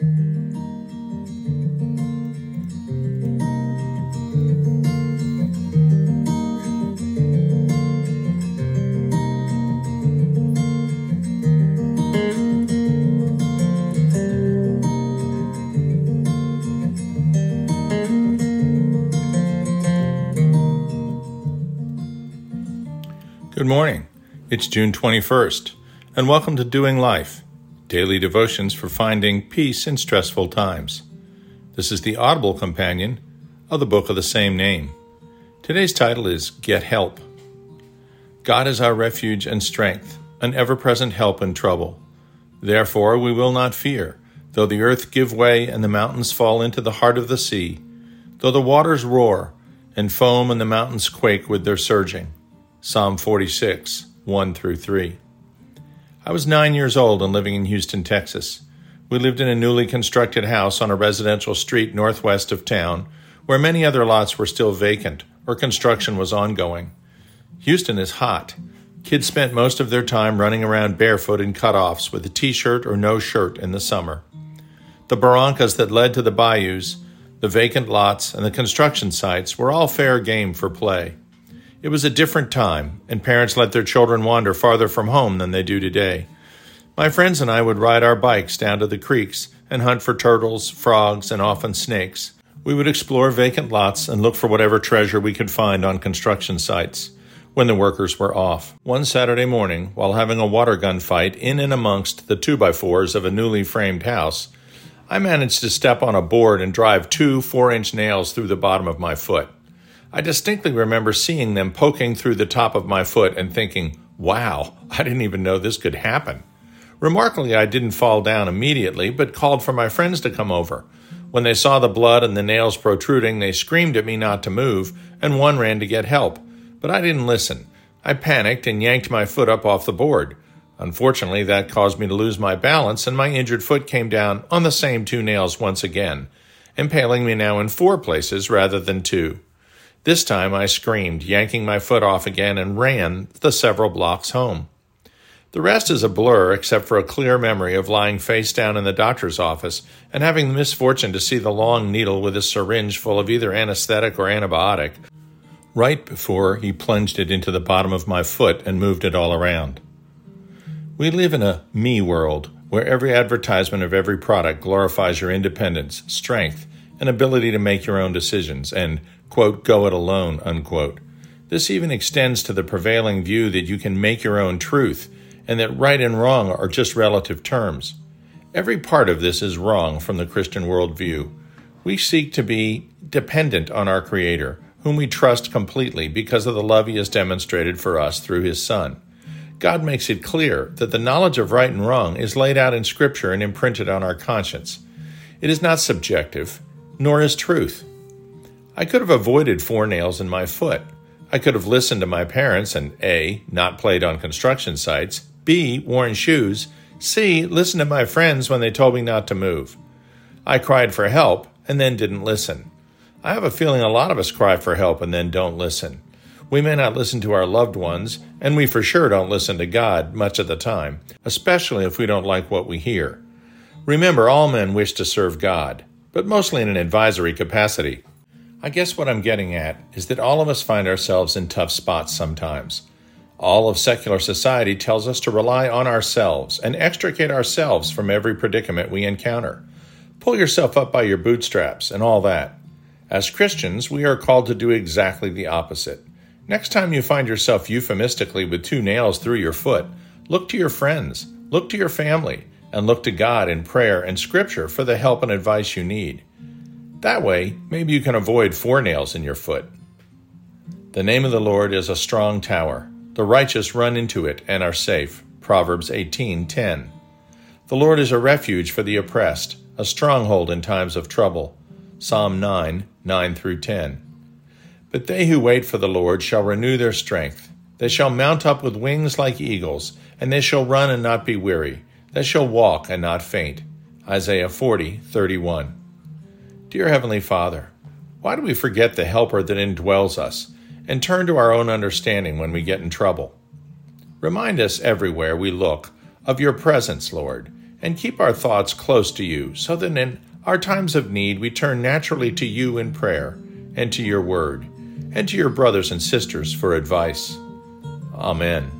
Good morning. It's June 21st, and welcome to Doing Life, daily devotions for finding peace in stressful times. This is the audible companion of the book of the same name. Today's title is Get Help. God is our refuge and strength, an ever present help in trouble. Therefore we will not fear, though the earth give way and the mountains fall into the heart of the sea, though the waters roar and foam and the mountains quake with their surging. Psalm 46, 1 through 3. I was nine years old and living in Houston, Texas. We lived in a newly constructed house on a residential street northwest of town where many other lots were still vacant or construction was ongoing. Houston is hot. Kids spent most of their time running around barefoot in cutoffs with a t shirt or no shirt in the summer. The barrancas that led to the bayous, the vacant lots, and the construction sites were all fair game for play. It was a different time, and parents let their children wander farther from home than they do today. My friends and I would ride our bikes down to the creeks and hunt for turtles, frogs, and often snakes. We would explore vacant lots and look for whatever treasure we could find on construction sites when the workers were off. One Saturday morning, while having a water gun fight in and amongst the 2x4s of a newly framed house, I managed to step on a board and drive two 4 inch nails through the bottom of my foot. I distinctly remember seeing them poking through the top of my foot and thinking, wow, I didn't even know this could happen. Remarkably, I didn't fall down immediately, but called for my friends to come over. When they saw the blood and the nails protruding, they screamed at me not to move, and one ran to get help. But I didn't listen. I panicked and yanked my foot up off the board. Unfortunately, that caused me to lose my balance, and my injured foot came down on the same two nails once again, impaling me now in four places rather than two. This time I screamed, yanking my foot off again, and ran the several blocks home. The rest is a blur except for a clear memory of lying face down in the doctor's office and having the misfortune to see the long needle with a syringe full of either anesthetic or antibiotic right before he plunged it into the bottom of my foot and moved it all around. We live in a me world where every advertisement of every product glorifies your independence, strength, and ability to make your own decisions and quote, go it alone, unquote. This even extends to the prevailing view that you can make your own truth and that right and wrong are just relative terms. Every part of this is wrong from the Christian worldview. We seek to be dependent on our Creator, whom we trust completely because of the love He has demonstrated for us through His Son. God makes it clear that the knowledge of right and wrong is laid out in Scripture and imprinted on our conscience. It is not subjective, nor is truth. I could have avoided four nails in my foot. I could have listened to my parents and A, not played on construction sites, B, worn shoes, C, listened to my friends when they told me not to move. I cried for help and then didn't listen. I have a feeling a lot of us cry for help and then don't listen. We may not listen to our loved ones, and we for sure don't listen to God much of the time, especially if we don't like what we hear. Remember, all men wish to serve God, but mostly in an advisory capacity. I guess what I'm getting at is that all of us find ourselves in tough spots sometimes. All of secular society tells us to rely on ourselves and extricate ourselves from every predicament we encounter. Pull yourself up by your bootstraps and all that. As Christians, we are called to do exactly the opposite. Next time you find yourself euphemistically with two nails through your foot, look to your friends, look to your family, and look to God in prayer and Scripture for the help and advice you need. That way, maybe you can avoid four nails in your foot. The name of the Lord is a strong tower. The righteous run into it and are safe. Proverbs 18:10. The Lord is a refuge for the oppressed, a stronghold in times of trouble. Psalm 9, 9 through 10. But they who wait for the Lord shall renew their strength. They shall mount up with wings like eagles, and they shall run and not be weary. They shall walk and not faint. Isaiah 40, 31. Dear Heavenly Father, why do we forget the Helper that indwells us and turn to our own understanding when we get in trouble? Remind us everywhere we look of your presence, Lord, and keep our thoughts close to you, so that in our times of need we turn naturally to you in prayer, and to your word, and to your brothers and sisters for advice. Amen.